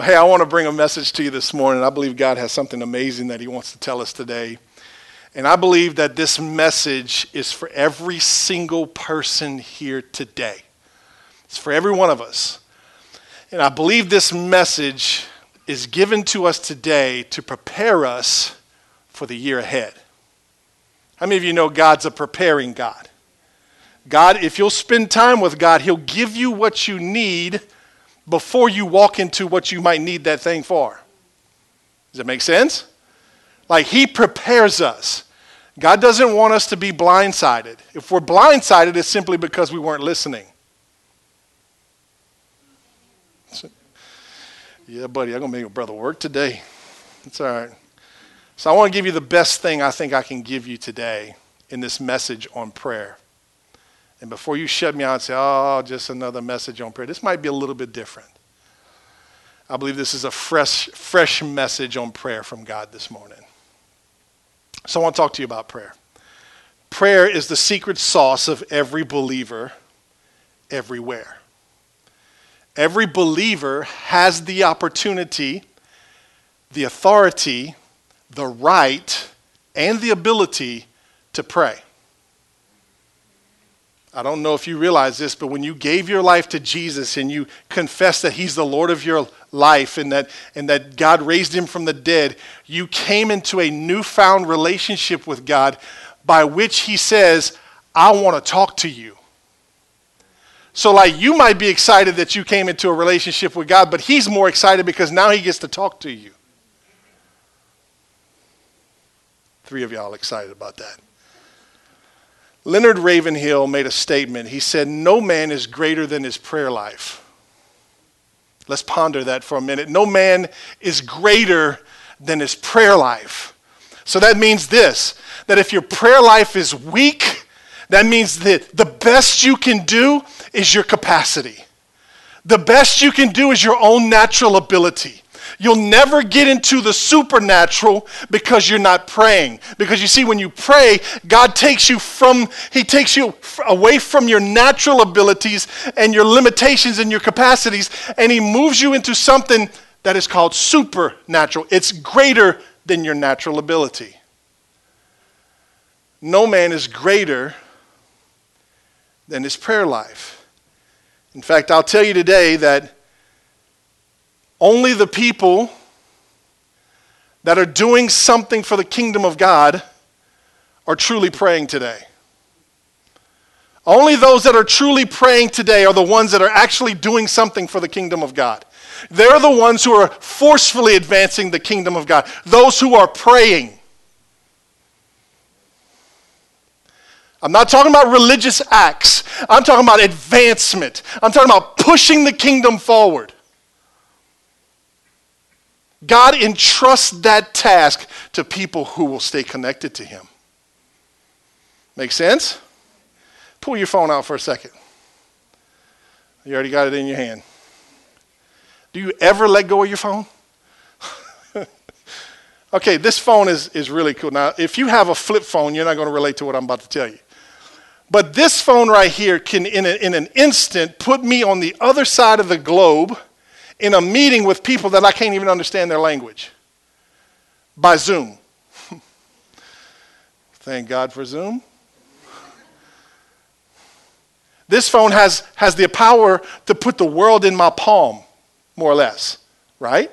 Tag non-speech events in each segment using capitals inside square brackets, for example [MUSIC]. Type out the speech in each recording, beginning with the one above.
Well, hey, I want to bring a message to you this morning. I believe God has something amazing that He wants to tell us today. And I believe that this message is for every single person here today. It's for every one of us. And I believe this message is given to us today to prepare us for the year ahead. How many of you know God's a preparing God? God, if you'll spend time with God, He'll give you what you need before you walk into what you might need that thing for. Does that make sense? Like He prepares us. God doesn't want us to be blindsided. If we're blindsided, it's simply because we weren't listening. Yeah, buddy, I'm going to make your brother work today. It's all right. So I want to give you the best thing I think I can give you today in this message on prayer. And before you shut me out and say, oh, just another message on prayer, this might be a little bit different. I believe this is a fresh, fresh message on prayer from God this morning. So I want to talk to you about prayer. Prayer is the secret sauce of every believer everywhere. Every believer has the opportunity, the authority, the right, and the ability to pray. I don't know if you realize this, but when you gave your life to Jesus and you confessed that He's the Lord of your life and that, and that God raised Him from the dead, you came into a newfound relationship with God by which He says, I want to talk to you. So, like, you might be excited that you came into a relationship with God, but He's more excited because now He gets to talk to you. Three of y'all excited about that. Leonard Ravenhill made a statement. He said, No man is greater than his prayer life. Let's ponder that for a minute. No man is greater than his prayer life. So that means this that if your prayer life is weak, that means that the best you can do is your capacity. The best you can do is your own natural ability. You'll never get into the supernatural because you're not praying. Because you see, when you pray, God takes you from, He takes you away from your natural abilities and your limitations and your capacities, and He moves you into something that is called supernatural. It's greater than your natural ability. No man is greater than his prayer life. In fact, I'll tell you today that only the people that are doing something for the kingdom of God are truly praying today. Only those that are truly praying today are the ones that are actually doing something for the kingdom of God. They're the ones who are forcefully advancing the kingdom of God, those who are praying. I'm not talking about religious acts. I'm talking about advancement. I'm talking about pushing the kingdom forward. God entrusts that task to people who will stay connected to Him. Make sense? Pull your phone out for a second. You already got it in your hand. Do you ever let go of your phone? [LAUGHS] okay, this phone is, is really cool. Now, if you have a flip phone, you're not going to relate to what I'm about to tell you. But this phone right here can, in, a, in an instant, put me on the other side of the globe in a meeting with people that I can't even understand their language by Zoom. [LAUGHS] Thank God for Zoom. This phone has, has the power to put the world in my palm, more or less, right?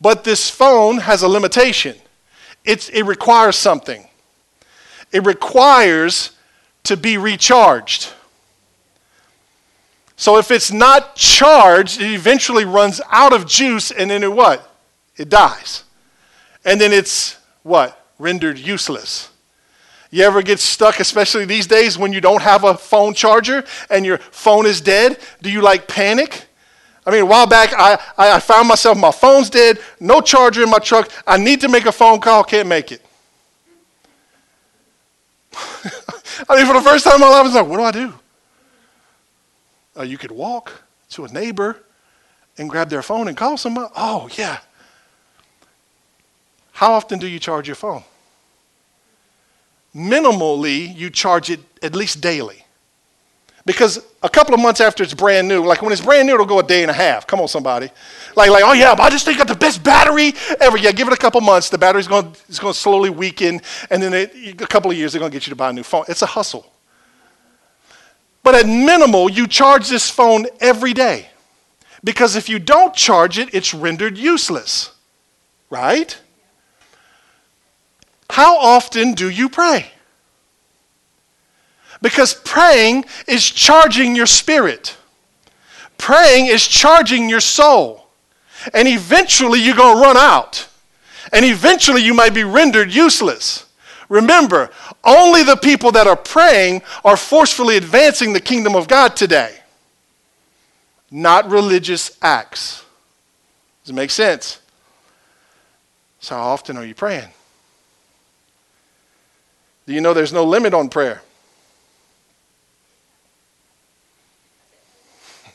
But this phone has a limitation. It's, it requires something. It requires to be recharged. So if it's not charged, it eventually runs out of juice and then it what? It dies. And then it's what? Rendered useless. You ever get stuck, especially these days when you don't have a phone charger and your phone is dead? Do you like panic? I mean, a while back, I, I found myself, my phone's dead, no charger in my truck. I need to make a phone call, can't make it. [LAUGHS] I mean, for the first time in my life, I was like, what do I do? Uh, you could walk to a neighbor and grab their phone and call somebody. Oh, yeah. How often do you charge your phone? Minimally, you charge it at least daily. Because a couple of months after it's brand new, like when it's brand new, it'll go a day and a half. Come on, somebody. Like, like, oh yeah, I just think got the best battery ever. Yeah, give it a couple months. The battery's going to slowly weaken, and then it, a couple of years, they're going to get you to buy a new phone. It's a hustle. But at minimal, you charge this phone every day. Because if you don't charge it, it's rendered useless. Right? How often do you pray? Because praying is charging your spirit. Praying is charging your soul. And eventually you're going to run out. And eventually you might be rendered useless. Remember, only the people that are praying are forcefully advancing the kingdom of God today, not religious acts. Does it make sense? So, how often are you praying? Do you know there's no limit on prayer?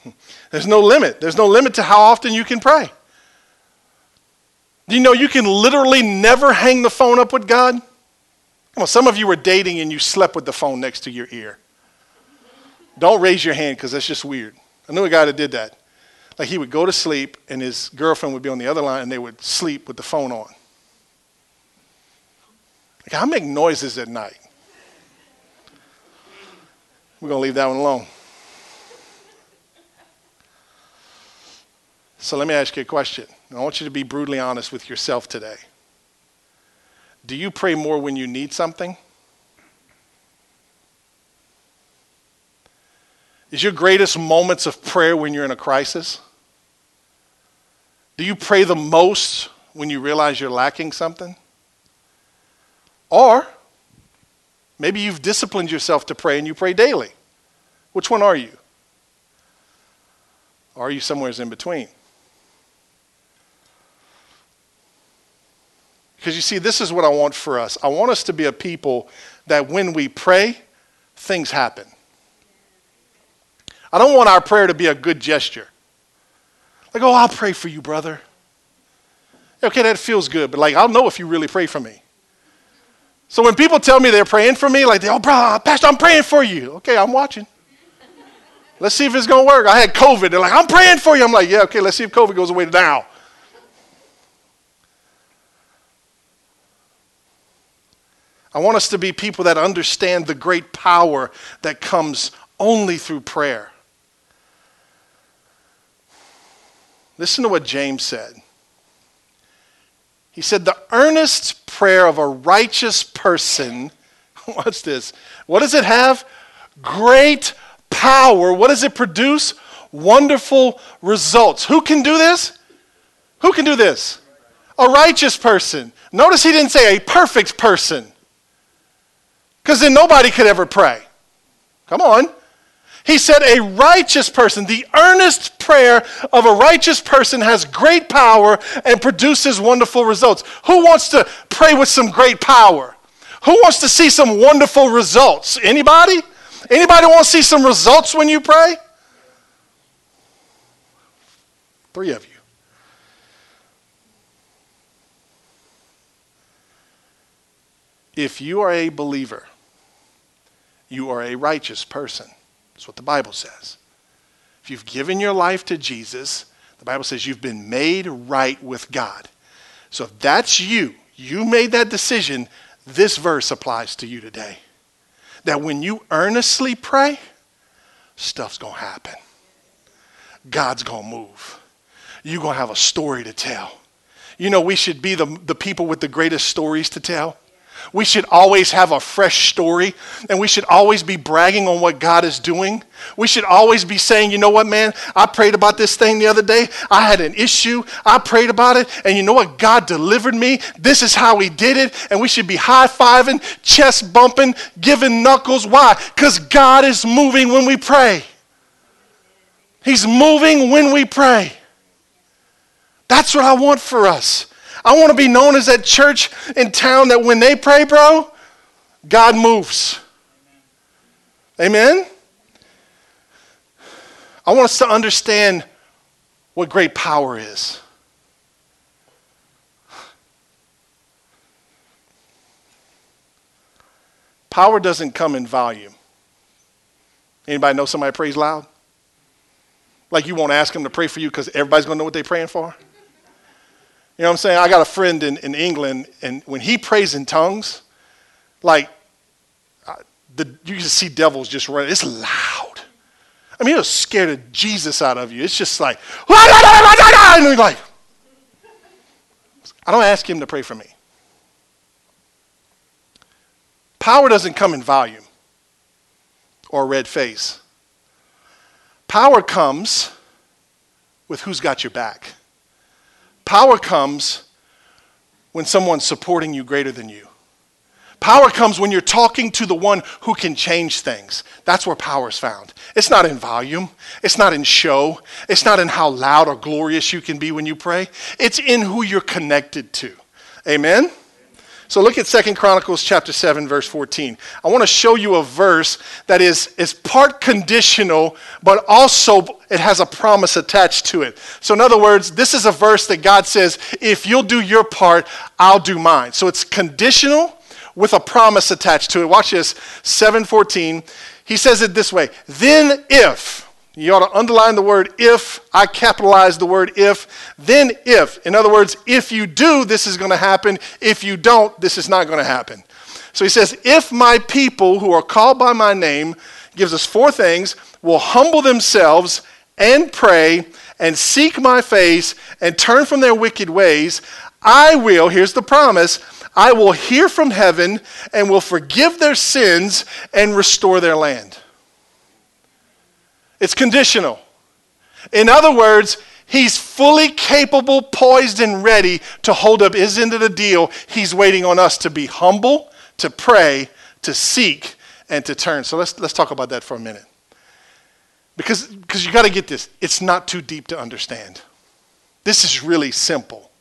[LAUGHS] There's no limit. There's no limit to how often you can pray. Do you know you can literally never hang the phone up with God? On, some of you were dating and you slept with the phone next to your ear. Don't raise your hand because that's just weird. I knew a guy that did that. Like he would go to sleep and his girlfriend would be on the other line and they would sleep with the phone on. Like I make noises at night. We're going to leave that one alone. So let me ask you a question. I want you to be brutally honest with yourself today. Do you pray more when you need something? Is your greatest moments of prayer when you're in a crisis? Do you pray the most when you realize you're lacking something? Or maybe you've disciplined yourself to pray and you pray daily. Which one are you? Or are you somewhere in between? Because you see, this is what I want for us. I want us to be a people that when we pray, things happen. I don't want our prayer to be a good gesture. Like, oh, I'll pray for you, brother. Okay, that feels good, but like, I'll know if you really pray for me. So when people tell me they're praying for me, like, oh, bro, Pastor, I'm praying for you. Okay, I'm watching. Let's see if it's going to work. I had COVID. They're like, I'm praying for you. I'm like, yeah, okay, let's see if COVID goes away now. I want us to be people that understand the great power that comes only through prayer. Listen to what James said. He said, The earnest prayer of a righteous person, [LAUGHS] what's this? What does it have? Great power. What does it produce? Wonderful results. Who can do this? Who can do this? A righteous person. Notice he didn't say a perfect person. Because then nobody could ever pray. Come on. He said, A righteous person, the earnest prayer of a righteous person has great power and produces wonderful results. Who wants to pray with some great power? Who wants to see some wonderful results? Anybody? Anybody want to see some results when you pray? Three of you. If you are a believer, you are a righteous person. That's what the Bible says. If you've given your life to Jesus, the Bible says you've been made right with God. So if that's you, you made that decision, this verse applies to you today. That when you earnestly pray, stuff's going to happen. God's going to move. You're going to have a story to tell. You know, we should be the, the people with the greatest stories to tell. We should always have a fresh story and we should always be bragging on what God is doing. We should always be saying, you know what, man, I prayed about this thing the other day. I had an issue. I prayed about it. And you know what? God delivered me. This is how He did it. And we should be high fiving, chest bumping, giving knuckles. Why? Because God is moving when we pray. He's moving when we pray. That's what I want for us. I want to be known as that church in town that when they pray, bro, God moves. Amen? I want us to understand what great power is. Power doesn't come in volume. Anybody know somebody prays loud? Like you won't ask them to pray for you because everybody's going to know what they're praying for? You know what I'm saying? I got a friend in, in England, and when he prays in tongues, like the, you can see devils just running. It's loud. I mean, it'll scare the Jesus out of you. It's just like, [LAUGHS] and you're like, I don't ask him to pray for me. Power doesn't come in volume or red face. Power comes with who's got your back. Power comes when someone's supporting you greater than you. Power comes when you're talking to the one who can change things. That's where power is found. It's not in volume, it's not in show, it's not in how loud or glorious you can be when you pray. It's in who you're connected to. Amen? So look at Second Chronicles chapter 7 verse 14. I want to show you a verse that is, is part conditional, but also it has a promise attached to it. So in other words, this is a verse that God says, if you'll do your part, I'll do mine. So it's conditional with a promise attached to it. Watch this, 714. He says it this way, then if you ought to underline the word if. I capitalize the word if. Then if. In other words, if you do, this is going to happen. If you don't, this is not going to happen. So he says, if my people who are called by my name, gives us four things, will humble themselves and pray and seek my face and turn from their wicked ways, I will, here's the promise, I will hear from heaven and will forgive their sins and restore their land. It's conditional. In other words, he's fully capable, poised, and ready to hold up his end of the deal. He's waiting on us to be humble, to pray, to seek, and to turn. So let's, let's talk about that for a minute. Because, because you got to get this. It's not too deep to understand. This is really simple.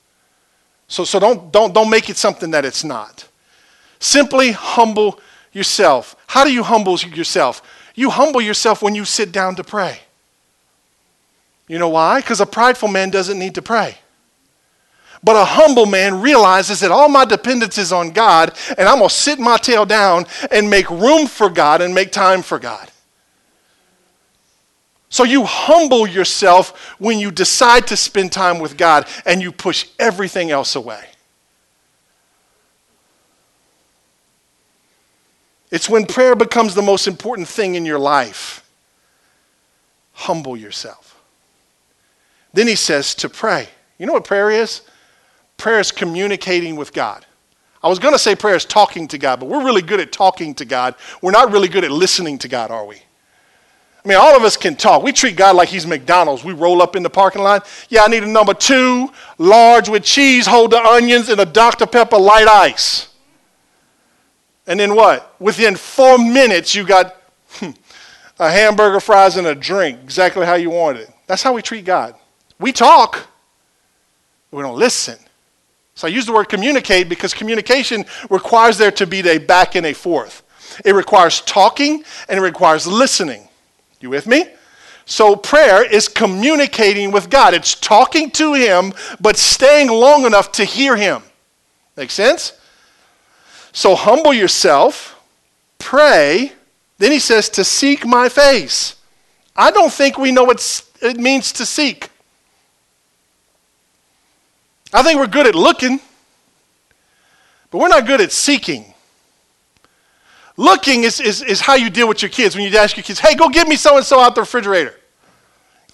So, so don't, don't, don't make it something that it's not. Simply humble yourself. How do you humble yourself? You humble yourself when you sit down to pray. You know why? Because a prideful man doesn't need to pray. But a humble man realizes that all my dependence is on God, and I'm going to sit my tail down and make room for God and make time for God. So you humble yourself when you decide to spend time with God and you push everything else away. It's when prayer becomes the most important thing in your life. Humble yourself. Then he says to pray. You know what prayer is? Prayer is communicating with God. I was going to say prayer is talking to God, but we're really good at talking to God. We're not really good at listening to God, are we? I mean, all of us can talk. We treat God like he's McDonald's. We roll up in the parking lot. Yeah, I need a number two, large with cheese, hold the onions, and a Dr. Pepper light ice. And then what? Within four minutes, you got hmm, a hamburger, fries, and a drink, exactly how you wanted it. That's how we treat God. We talk, we don't listen. So I use the word communicate because communication requires there to be a back and a forth. It requires talking and it requires listening. You with me? So prayer is communicating with God. It's talking to Him, but staying long enough to hear Him. Make sense? So humble yourself, pray. Then he says to seek my face. I don't think we know what it means to seek. I think we're good at looking, but we're not good at seeking. Looking is, is, is how you deal with your kids. When you ask your kids, hey, go get me so and so out the refrigerator.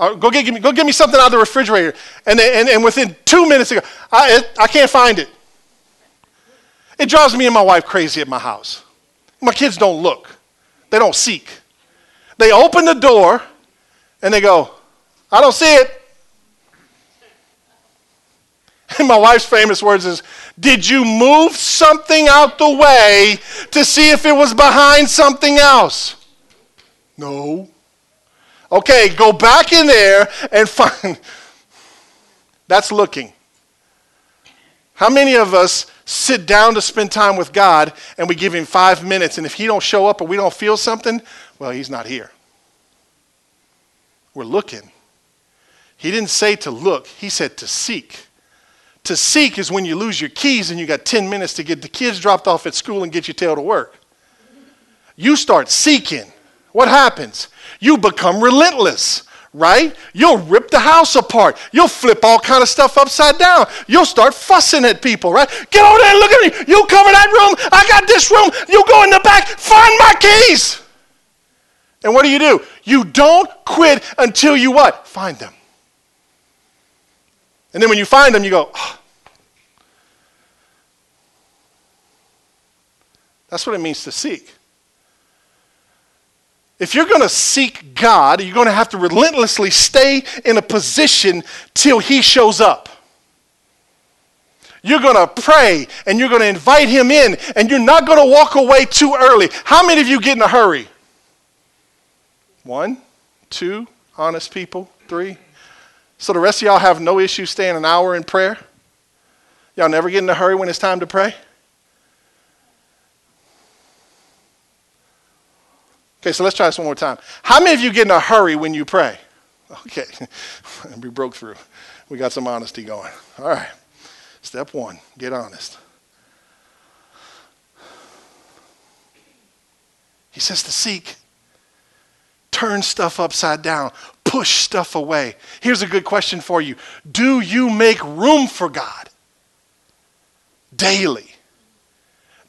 Or go get, me, go get me something out of the refrigerator. And, they, and, and within two minutes, they go, I, I can't find it. It drives me and my wife crazy at my house. My kids don't look, they don't seek. They open the door and they go, I don't see it. [LAUGHS] And my wife's famous words is, Did you move something out the way to see if it was behind something else? No. Okay, go back in there and [LAUGHS] find. That's looking. How many of us sit down to spend time with God and we give him five minutes, and if he don't show up or we don't feel something, well, he's not here. We're looking. He didn't say to look, he said to seek. To seek is when you lose your keys and you got 10 minutes to get the kids dropped off at school and get your tail to work. You start seeking. what happens? You become relentless, right? You'll rip the house apart. You'll flip all kind of stuff upside down. You'll start fussing at people, right? Get over there look at me. You cover that room. I got this room. You go in the back. Find my keys. And what do you do? You don't quit until you what? Find them. And then when you find them, you go, oh. That's what it means to seek. If you're going to seek God, you're going to have to relentlessly stay in a position till He shows up. You're going to pray and you're going to invite Him in, and you're not going to walk away too early. How many of you get in a hurry? One, two, honest people, three. So the rest of y'all have no issue staying an hour in prayer? Y'all never get in a hurry when it's time to pray? Okay, so let's try this one more time. How many of you get in a hurry when you pray? Okay, [LAUGHS] we broke through. We got some honesty going. All right. Step one get honest. He says to seek, turn stuff upside down, push stuff away. Here's a good question for you Do you make room for God daily?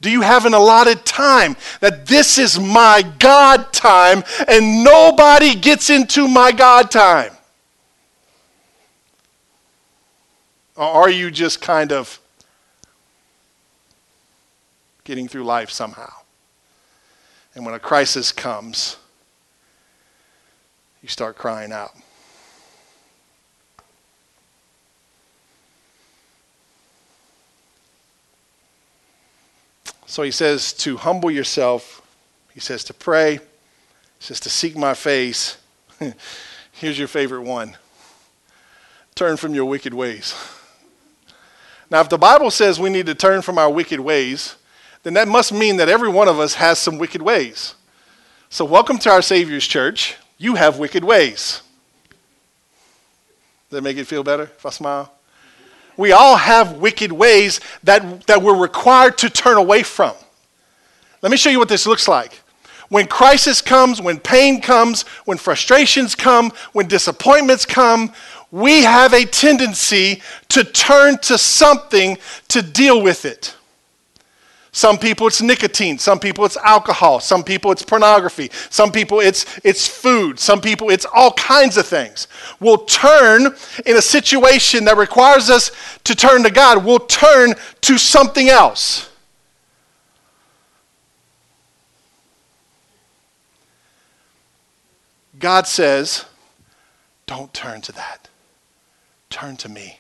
Do you have an allotted time that this is my God time and nobody gets into my God time? Or are you just kind of getting through life somehow? And when a crisis comes, you start crying out. So he says to humble yourself. He says to pray. He says to seek my face. [LAUGHS] Here's your favorite one turn from your wicked ways. Now, if the Bible says we need to turn from our wicked ways, then that must mean that every one of us has some wicked ways. So, welcome to our Savior's church. You have wicked ways. Does that make it feel better if I smile? We all have wicked ways that, that we're required to turn away from. Let me show you what this looks like. When crisis comes, when pain comes, when frustrations come, when disappointments come, we have a tendency to turn to something to deal with it. Some people it's nicotine, some people it's alcohol, some people it's pornography, some people it's it's food, some people it's all kinds of things. We'll turn in a situation that requires us to turn to God, we'll turn to something else. God says, don't turn to that. Turn to me.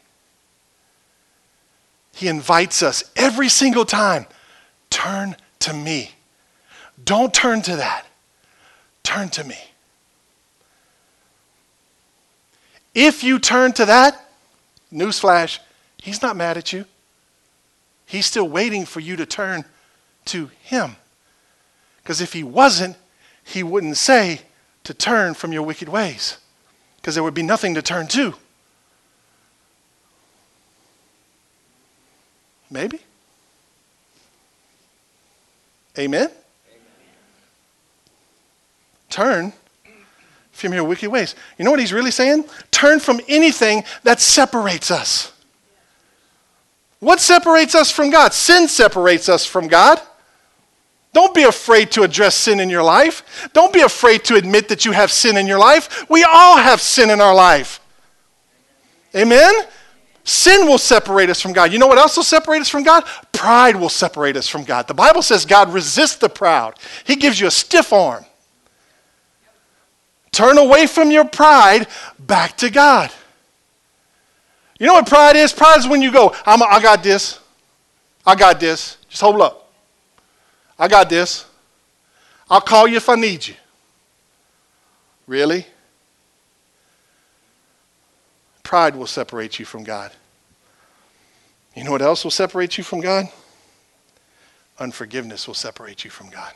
He invites us every single time Turn to me. Don't turn to that. Turn to me. If you turn to that, newsflash, he's not mad at you. He's still waiting for you to turn to him. Because if he wasn't, he wouldn't say to turn from your wicked ways, because there would be nothing to turn to. Maybe? Amen? Amen? Turn from your wicked ways. You know what he's really saying? Turn from anything that separates us. What separates us from God? Sin separates us from God. Don't be afraid to address sin in your life. Don't be afraid to admit that you have sin in your life. We all have sin in our life. Amen? Sin will separate us from God. You know what else will separate us from God? Pride will separate us from God. The Bible says God resists the proud, He gives you a stiff arm. Turn away from your pride back to God. You know what pride is? Pride is when you go, I'm, I got this. I got this. Just hold up. I got this. I'll call you if I need you. Really? Pride will separate you from God. You know what else will separate you from God? Unforgiveness will separate you from God.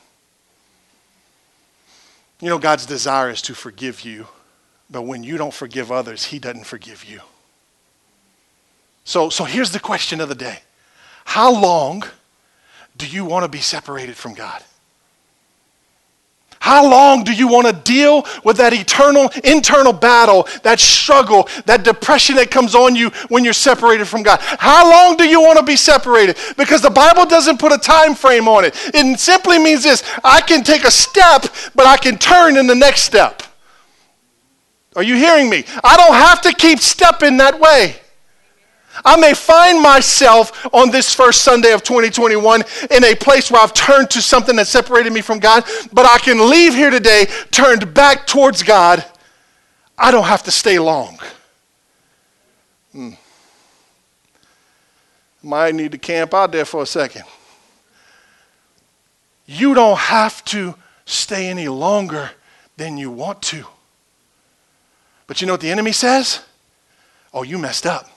You know, God's desire is to forgive you, but when you don't forgive others, He doesn't forgive you. So, so here's the question of the day How long do you want to be separated from God? How long do you want to deal with that eternal internal battle, that struggle, that depression that comes on you when you're separated from God? How long do you want to be separated? Because the Bible doesn't put a time frame on it. It simply means this I can take a step, but I can turn in the next step. Are you hearing me? I don't have to keep stepping that way. I may find myself on this first Sunday of 2021 in a place where I've turned to something that separated me from God, but I can leave here today turned back towards God. I don't have to stay long. Hmm. Might need to camp out there for a second. You don't have to stay any longer than you want to. But you know what the enemy says? Oh, you messed up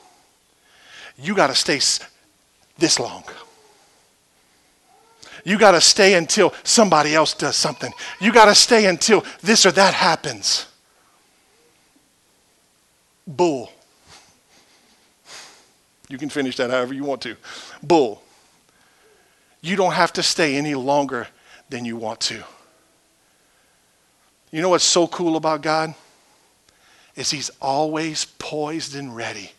you got to stay this long. You got to stay until somebody else does something. You got to stay until this or that happens. Bull. You can finish that however you want to. Bull. You don't have to stay any longer than you want to. You know what's so cool about God? Is he's always poised and ready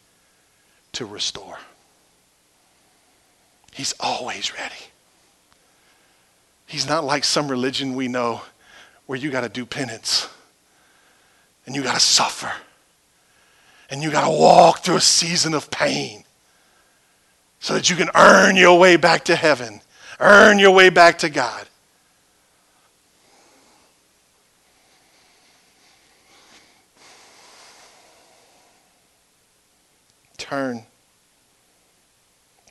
to restore. He's always ready. He's not like some religion we know where you got to do penance and you got to suffer and you got to walk through a season of pain so that you can earn your way back to heaven, earn your way back to God. Turn,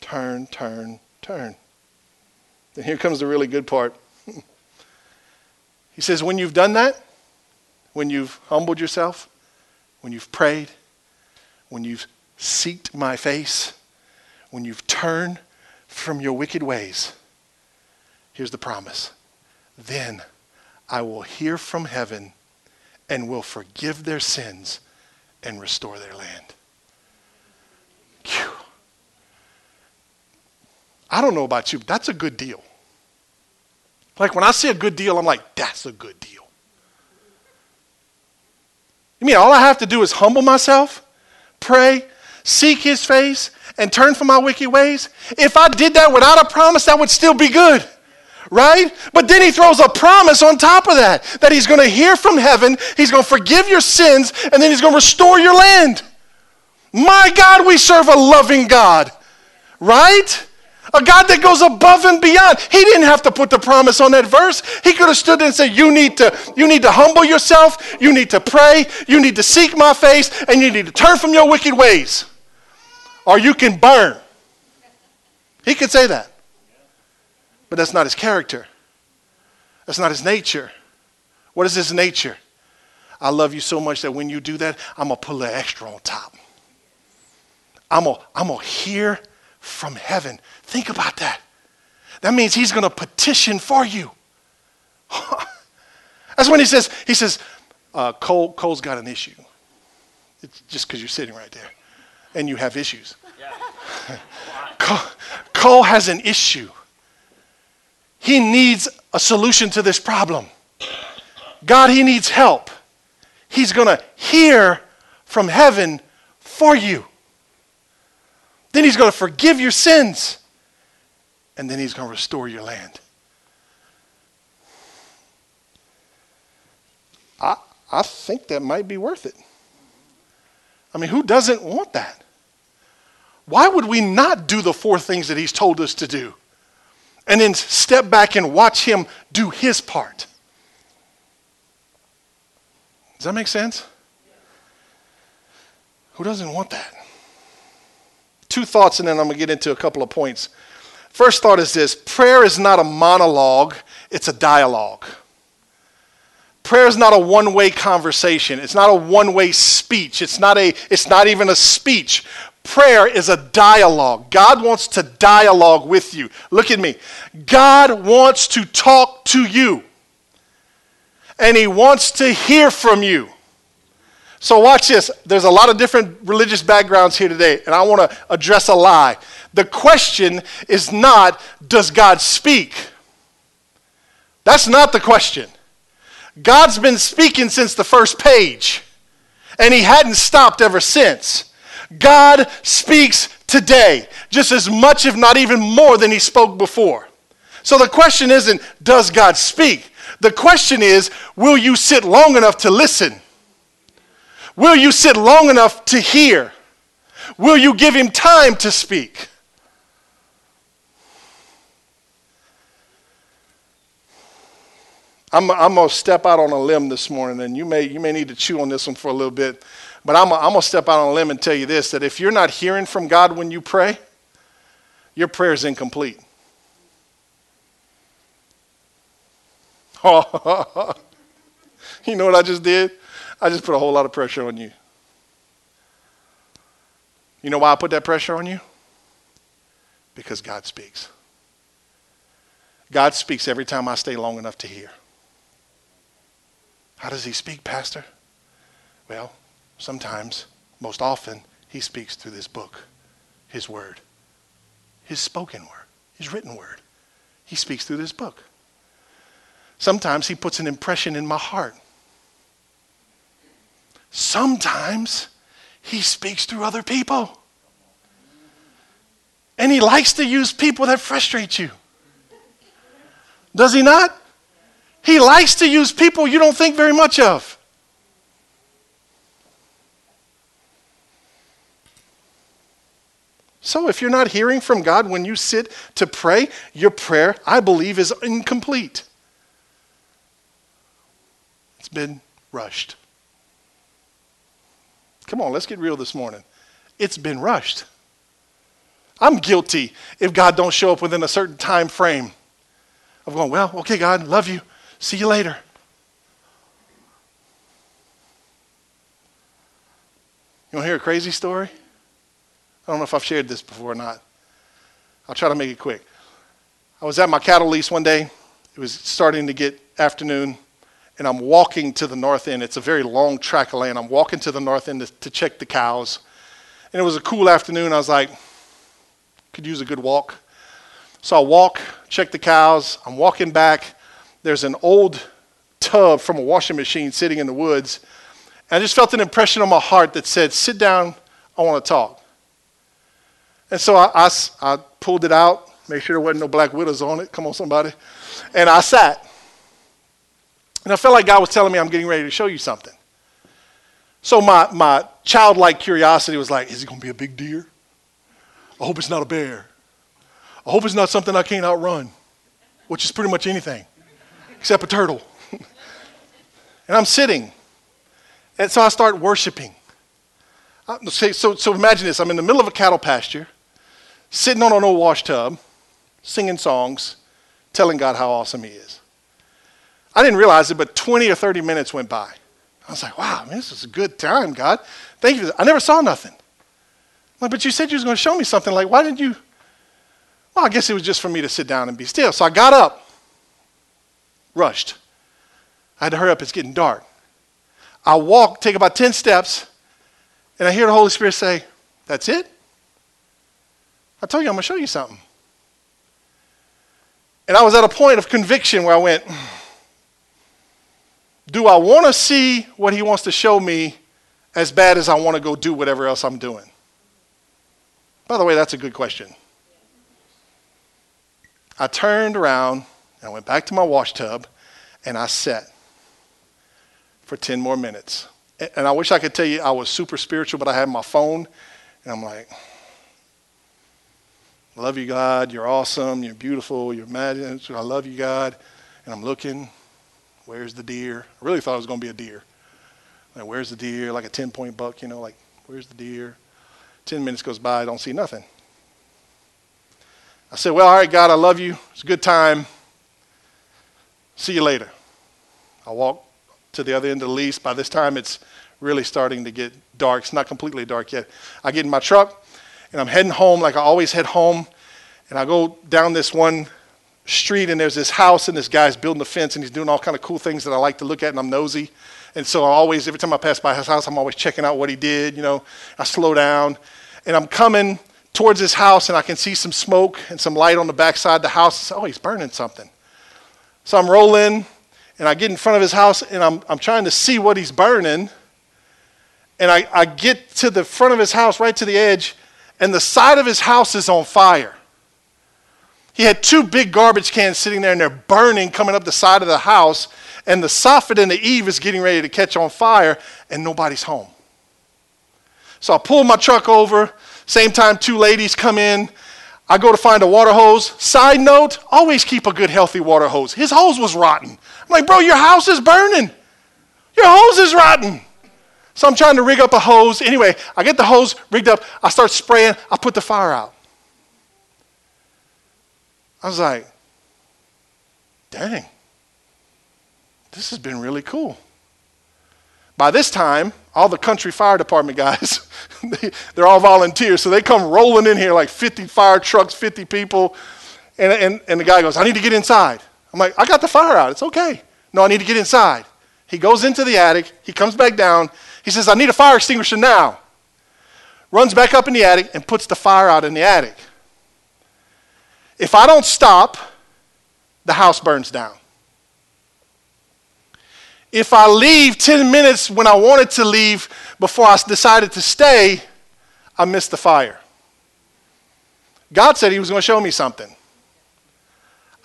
turn, turn, turn. Then here comes the really good part. [LAUGHS] he says, when you've done that, when you've humbled yourself, when you've prayed, when you've seeked my face, when you've turned from your wicked ways, here's the promise. Then I will hear from heaven and will forgive their sins and restore their land. Whew. I don't know about you, but that's a good deal. Like when I see a good deal, I'm like, that's a good deal. You mean all I have to do is humble myself, pray, seek his face, and turn from my wicked ways? If I did that without a promise, that would still be good. Right? But then he throws a promise on top of that that he's going to hear from heaven, he's going to forgive your sins, and then he's going to restore your land. My God, we serve a loving God, right? A God that goes above and beyond. He didn't have to put the promise on that verse. He could have stood there and said, you need, to, you need to humble yourself, you need to pray, you need to seek my face, and you need to turn from your wicked ways, or you can burn. He could say that. But that's not his character. That's not his nature. What is his nature? I love you so much that when you do that, I'm going to pull an extra on top. I'm going I'm to hear from heaven. Think about that. That means he's going to petition for you. [LAUGHS] That's when he says, he says, uh, Cole, Cole's got an issue. It's just because you're sitting right there and you have issues. Yeah. [LAUGHS] Cole, Cole has an issue. He needs a solution to this problem. God, he needs help. He's going to hear from heaven for you. Then he's going to forgive your sins. And then he's going to restore your land. I, I think that might be worth it. I mean, who doesn't want that? Why would we not do the four things that he's told us to do? And then step back and watch him do his part. Does that make sense? Who doesn't want that? Two thoughts and then I'm going to get into a couple of points. First thought is this prayer is not a monologue, it's a dialogue. Prayer is not a one way conversation, it's not a one way speech, it's not, a, it's not even a speech. Prayer is a dialogue. God wants to dialogue with you. Look at me. God wants to talk to you, and He wants to hear from you. So, watch this. There's a lot of different religious backgrounds here today, and I want to address a lie. The question is not, does God speak? That's not the question. God's been speaking since the first page, and He hadn't stopped ever since. God speaks today, just as much, if not even more, than He spoke before. So the question isn't, does God speak? The question is, will you sit long enough to listen? Will you sit long enough to hear? Will you give Him time to speak? I'm, I'm going to step out on a limb this morning, and you may, you may need to chew on this one for a little bit. But I'm, I'm going to step out on a limb and tell you this that if you're not hearing from God when you pray, your prayer is incomplete. [LAUGHS] you know what I just did? I just put a whole lot of pressure on you. You know why I put that pressure on you? Because God speaks. God speaks every time I stay long enough to hear. How does he speak, Pastor? Well, sometimes, most often, he speaks through this book, his word, his spoken word, his written word. He speaks through this book. Sometimes he puts an impression in my heart. Sometimes he speaks through other people. And he likes to use people that frustrate you. Does he not? He likes to use people you don't think very much of. So, if you're not hearing from God when you sit to pray, your prayer, I believe, is incomplete. It's been rushed. Come on, let's get real this morning. It's been rushed. I'm guilty if God don't show up within a certain time frame of going, well, okay, God, love you. See you later. You want to hear a crazy story? I don't know if I've shared this before or not. I'll try to make it quick. I was at my cattle lease one day. It was starting to get afternoon, and I'm walking to the north end. It's a very long track of land. I'm walking to the north end to, to check the cows. And it was a cool afternoon. I was like, could use a good walk. So I walk, check the cows. I'm walking back, there's an old tub from a washing machine sitting in the woods. And I just felt an impression on my heart that said, Sit down, I want to talk. And so I, I, I pulled it out, made sure there wasn't no black widows on it. Come on, somebody. And I sat. And I felt like God was telling me, I'm getting ready to show you something. So my, my childlike curiosity was like, Is it going to be a big deer? I hope it's not a bear. I hope it's not something I can't outrun, which is pretty much anything except a turtle. [LAUGHS] and I'm sitting. And so I start worshiping. So, so imagine this I'm in the middle of a cattle pasture, sitting on an old wash tub, singing songs, telling God how awesome He is. I didn't realize it, but 20 or 30 minutes went by. I was like, wow, man, this is a good time, God. Thank you. I never saw nothing. Like, but you said you was going to show me something. Like, why didn't you? Well, I guess it was just for me to sit down and be still. So I got up rushed. I had to hurry up, it's getting dark. I walk, take about 10 steps, and I hear the Holy Spirit say, That's it? I told you I'm going to show you something. And I was at a point of conviction where I went, Do I want to see what He wants to show me as bad as I want to go do whatever else I'm doing? By the way, that's a good question. I turned around and went back to my wash tub and I sat for 10 more minutes. And I wish I could tell you I was super spiritual, but I had my phone and I'm like, love you, God. You're awesome. You're beautiful. You're magic. I love you, God. And I'm looking, where's the deer? I really thought it was going to be a deer. Like, where's the deer? Like a 10 point buck, you know, like, where's the deer? 10 minutes goes by, I don't see nothing. I said, Well, all right, God, I love you. It's a good time. See you later. I walk to the other end of the lease. By this time, it's really starting to get dark. It's not completely dark yet. I get in my truck and I'm heading home like I always head home. And I go down this one street and there's this house and this guy's building a fence and he's doing all kind of cool things that I like to look at and I'm nosy. And so I always, every time I pass by his house, I'm always checking out what he did. You know, I slow down and I'm coming towards his house and I can see some smoke and some light on the backside of the house. Oh, he's burning something. So I'm rolling, And I get in front of his house and I'm, I'm trying to see what he's burning. And I, I get to the front of his house, right to the edge, and the side of his house is on fire. He had two big garbage cans sitting there and they're burning coming up the side of the house. And the soffit and the eave is getting ready to catch on fire and nobody's home. So I pull my truck over. Same time, two ladies come in. I go to find a water hose. Side note, always keep a good, healthy water hose. His hose was rotten. I'm like, bro, your house is burning. Your hose is rotten. So I'm trying to rig up a hose. Anyway, I get the hose rigged up. I start spraying. I put the fire out. I was like, dang, this has been really cool. By this time, all the country fire department guys, [LAUGHS] they're all volunteers, so they come rolling in here like 50 fire trucks, 50 people. And, and, and the guy goes, I need to get inside. I'm like, I got the fire out. It's okay. No, I need to get inside. He goes into the attic. He comes back down. He says, I need a fire extinguisher now. Runs back up in the attic and puts the fire out in the attic. If I don't stop, the house burns down. If I leave 10 minutes when I wanted to leave before I decided to stay, I missed the fire. God said He was going to show me something.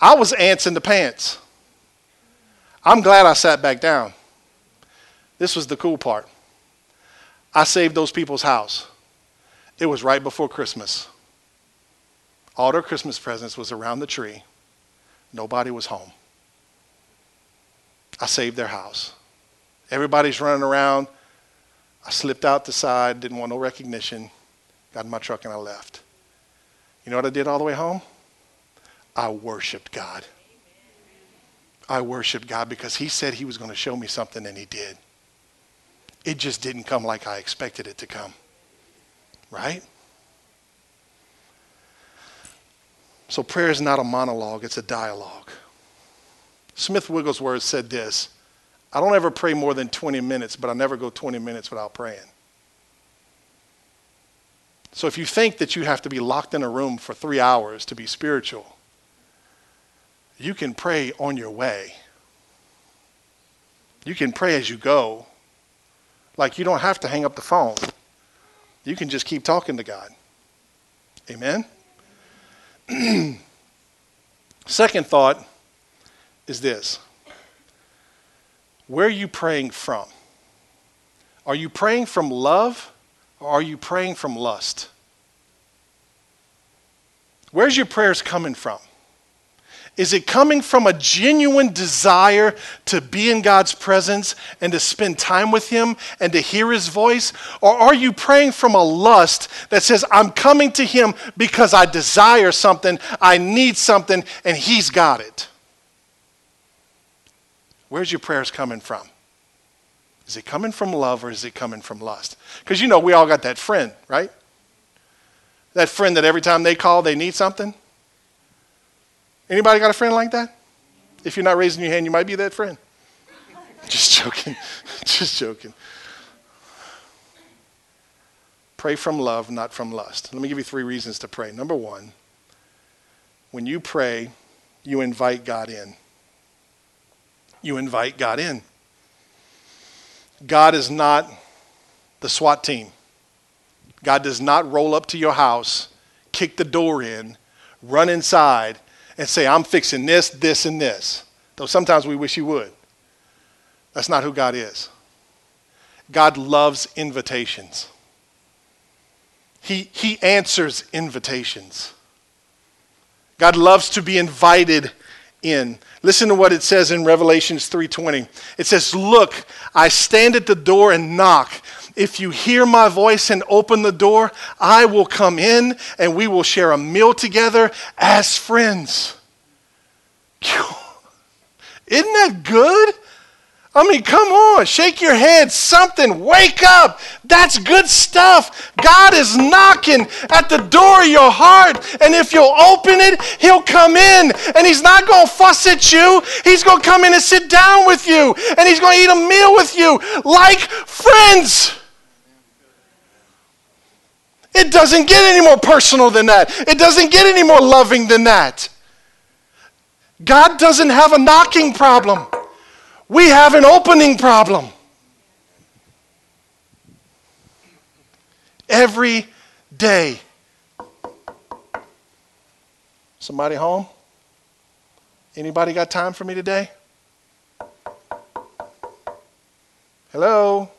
I was ants in the pants. I'm glad I sat back down. This was the cool part. I saved those people's house. It was right before Christmas. All their Christmas presents was around the tree. Nobody was home. I saved their house. Everybody's running around. I slipped out the side, didn't want no recognition, got in my truck and I left. You know what I did all the way home? I worshiped God. I worshiped God because He said He was going to show me something and He did. It just didn't come like I expected it to come. Right? So prayer is not a monologue, it's a dialogue. Smith Wigglesworth said this I don't ever pray more than 20 minutes, but I never go 20 minutes without praying. So if you think that you have to be locked in a room for three hours to be spiritual, you can pray on your way. You can pray as you go. Like you don't have to hang up the phone. You can just keep talking to God. Amen? [CLEARS THROAT] Second thought is this Where are you praying from? Are you praying from love or are you praying from lust? Where's your prayers coming from? Is it coming from a genuine desire to be in God's presence and to spend time with Him and to hear His voice? Or are you praying from a lust that says, I'm coming to Him because I desire something, I need something, and He's got it? Where's your prayers coming from? Is it coming from love or is it coming from lust? Because you know, we all got that friend, right? That friend that every time they call, they need something. Anybody got a friend like that? If you're not raising your hand, you might be that friend. [LAUGHS] Just joking. [LAUGHS] Just joking. Pray from love, not from lust. Let me give you three reasons to pray. Number one, when you pray, you invite God in you invite God in. God is not the SWAT team. God does not roll up to your house, kick the door in, run inside, and say, I'm fixing this, this, and this. Though sometimes we wish He would. That's not who God is. God loves invitations. He, he answers invitations. God loves to be invited in. Listen to what it says in Revelations 3:20. It says, "Look, I stand at the door and knock. If you hear my voice and open the door, I will come in and we will share a meal together as friends." [LAUGHS] Isn't that good? I mean, come on, shake your head, something, wake up. That's good stuff. God is knocking at the door of your heart, and if you'll open it, He'll come in, and He's not going to fuss at you. He's going to come in and sit down with you, and He's going to eat a meal with you like friends. It doesn't get any more personal than that, it doesn't get any more loving than that. God doesn't have a knocking problem. We have an opening problem. Every day. Somebody home? Anybody got time for me today? Hello?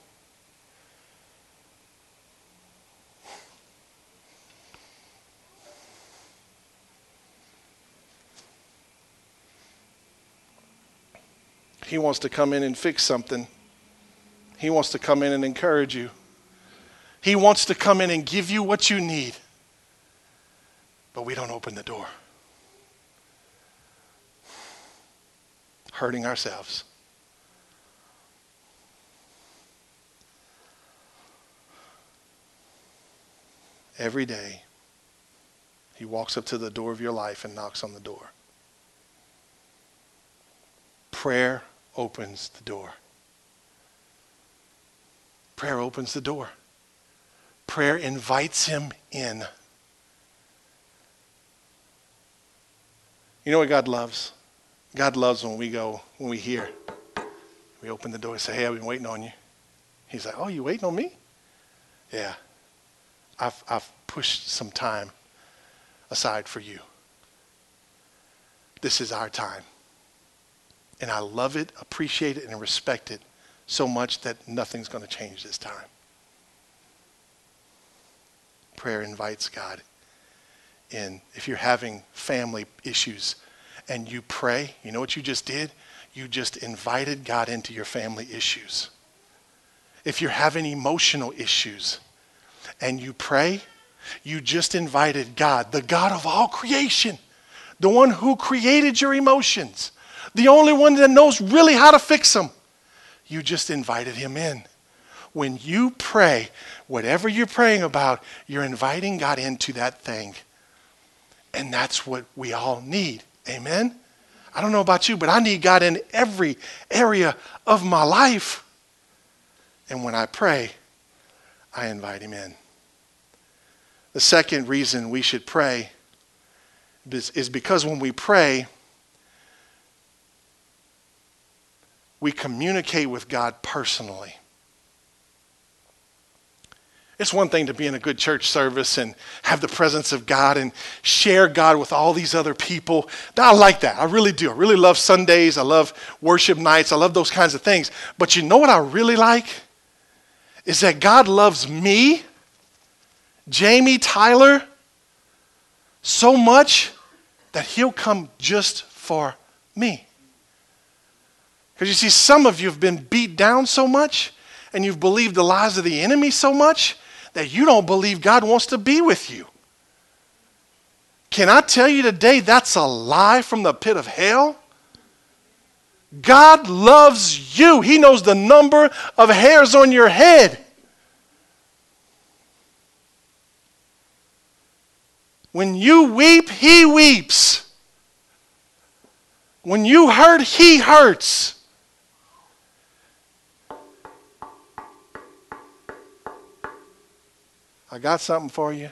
He wants to come in and fix something. He wants to come in and encourage you. He wants to come in and give you what you need. But we don't open the door. Hurting ourselves. Every day, he walks up to the door of your life and knocks on the door. Prayer opens the door. Prayer opens the door. Prayer invites him in. You know what God loves? God loves when we go, when we hear. We open the door and say, Hey, I've been waiting on you. He's like, Oh, you waiting on me? Yeah. I've, I've pushed some time aside for you. This is our time. And I love it, appreciate it, and respect it so much that nothing's going to change this time. Prayer invites God in. If you're having family issues and you pray, you know what you just did? You just invited God into your family issues. If you're having emotional issues and you pray, you just invited God, the God of all creation, the one who created your emotions, the only one that knows really how to fix them. You just invited him in. When you pray, whatever you're praying about, you're inviting God into that thing. And that's what we all need. Amen? I don't know about you, but I need God in every area of my life. And when I pray, I invite him in. The second reason we should pray is because when we pray, we communicate with God personally. It's one thing to be in a good church service and have the presence of God and share God with all these other people. I like that. I really do. I really love Sundays. I love worship nights. I love those kinds of things. But you know what I really like? Is that God loves me, Jamie Tyler, so much that he'll come just for me. Because you see, some of you have been beat down so much and you've believed the lies of the enemy so much that you don't believe God wants to be with you. Can I tell you today that's a lie from the pit of hell? God loves you. He knows the number of hairs on your head. When you weep, He weeps. When you hurt, He hurts. I got something for you.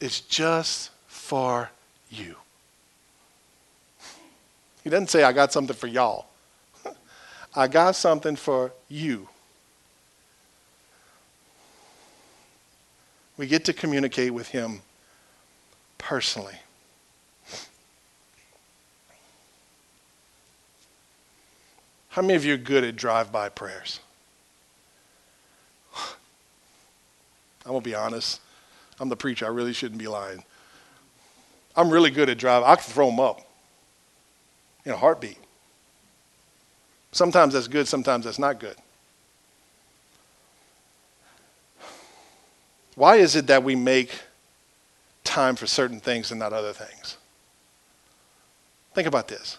It's just for you. He doesn't say, I got something for y'all. [LAUGHS] I got something for you. We get to communicate with Him personally. How many of you are good at drive by prayers? I'm going to be honest. I'm the preacher. I really shouldn't be lying. I'm really good at driving. I can throw them up in a heartbeat. Sometimes that's good, sometimes that's not good. Why is it that we make time for certain things and not other things? Think about this.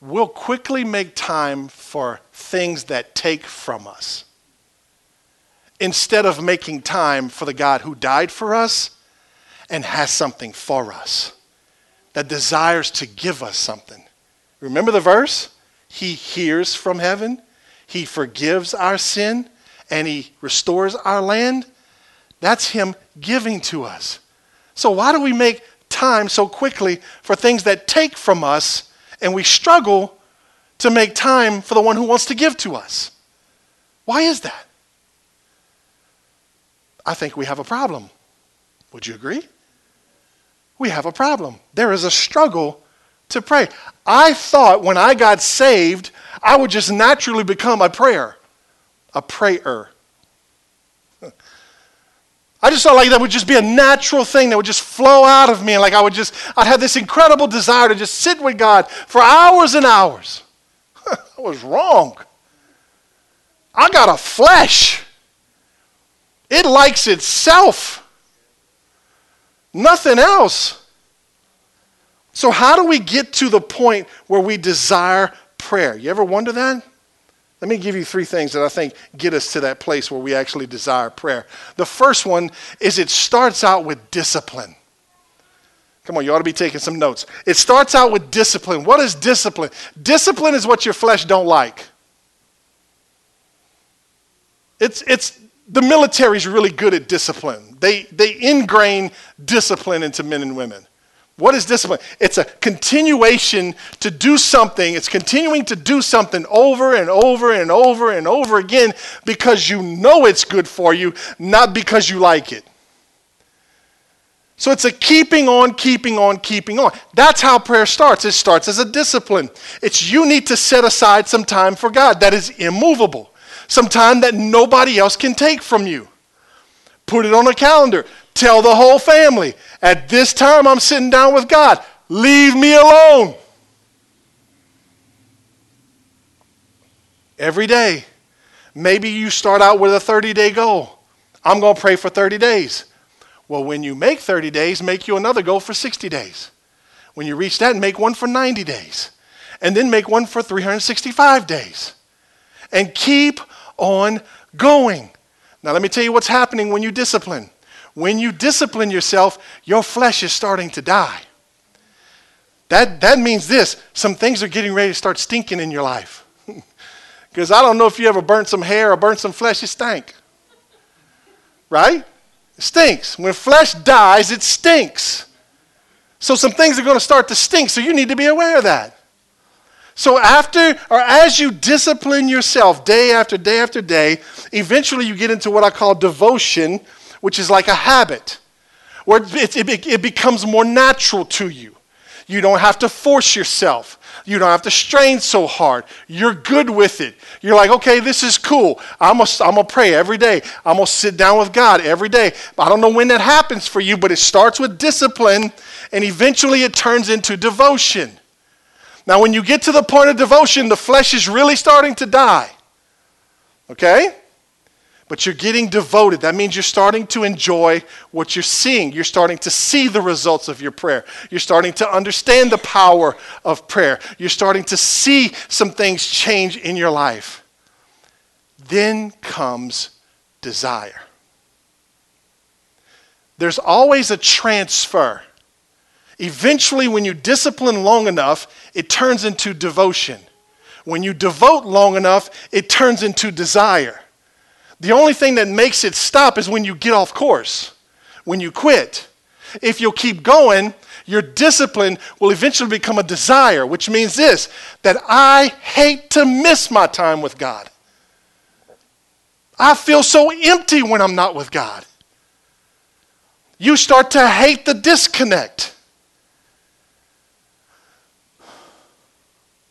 We'll quickly make time for things that take from us instead of making time for the God who died for us and has something for us, that desires to give us something. Remember the verse? He hears from heaven, He forgives our sin, and He restores our land. That's Him giving to us. So, why do we make time so quickly for things that take from us and we struggle to make time for the one who wants to give to us. Why is that? I think we have a problem. Would you agree? We have a problem. There is a struggle to pray. I thought when I got saved, I would just naturally become a prayer, a prayer. [LAUGHS] I just thought like that would just be a natural thing that would just flow out of me. And like I would just, I'd have this incredible desire to just sit with God for hours and hours. [LAUGHS] I was wrong. I got a flesh. It likes itself. Nothing else. So, how do we get to the point where we desire prayer? You ever wonder that? Let me give you three things that I think get us to that place where we actually desire prayer. The first one is it starts out with discipline. Come on, you ought to be taking some notes. It starts out with discipline. What is discipline? Discipline is what your flesh don't like. It's, it's the military is really good at discipline. They, they ingrain discipline into men and women. What is discipline? It's a continuation to do something. It's continuing to do something over and over and over and over again because you know it's good for you, not because you like it. So it's a keeping on, keeping on, keeping on. That's how prayer starts. It starts as a discipline. It's you need to set aside some time for God that is immovable, some time that nobody else can take from you. Put it on a calendar. Tell the whole family, at this time I'm sitting down with God. Leave me alone. Every day. Maybe you start out with a 30 day goal. I'm going to pray for 30 days. Well, when you make 30 days, make you another goal for 60 days. When you reach that, make one for 90 days. And then make one for 365 days. And keep on going. Now, let me tell you what's happening when you discipline. When you discipline yourself, your flesh is starting to die. That, that means this some things are getting ready to start stinking in your life. [LAUGHS] Because I don't know if you ever burnt some hair or burnt some flesh, it stank. Right? It stinks. When flesh dies, it stinks. So some things are going to start to stink, so you need to be aware of that. So after or as you discipline yourself day after day after day, eventually you get into what I call devotion, which is like a habit, where it, it, it becomes more natural to you. You don't have to force yourself. You don't have to strain so hard. You're good with it. You're like, okay, this is cool. I'm to pray every day. I'm going to sit down with God every day. I don't know when that happens for you, but it starts with discipline and eventually it turns into devotion. Now, when you get to the point of devotion, the flesh is really starting to die. Okay? but you're getting devoted. That means you're starting to enjoy what you're seeing. You're starting to see the results of your prayer. You're starting to understand the power of prayer. You're starting to see some things change in your life. Then comes desire. There's always a transfer. Eventually, when you discipline long enough, it turns into devotion. When you devote long enough, it turns into desire. The only thing that makes it stop is when you get off course, when you quit. If you'll keep going, your discipline will eventually become a desire, which means this that I hate to miss my time with God. I feel so empty when I'm not with God. You start to hate the disconnect.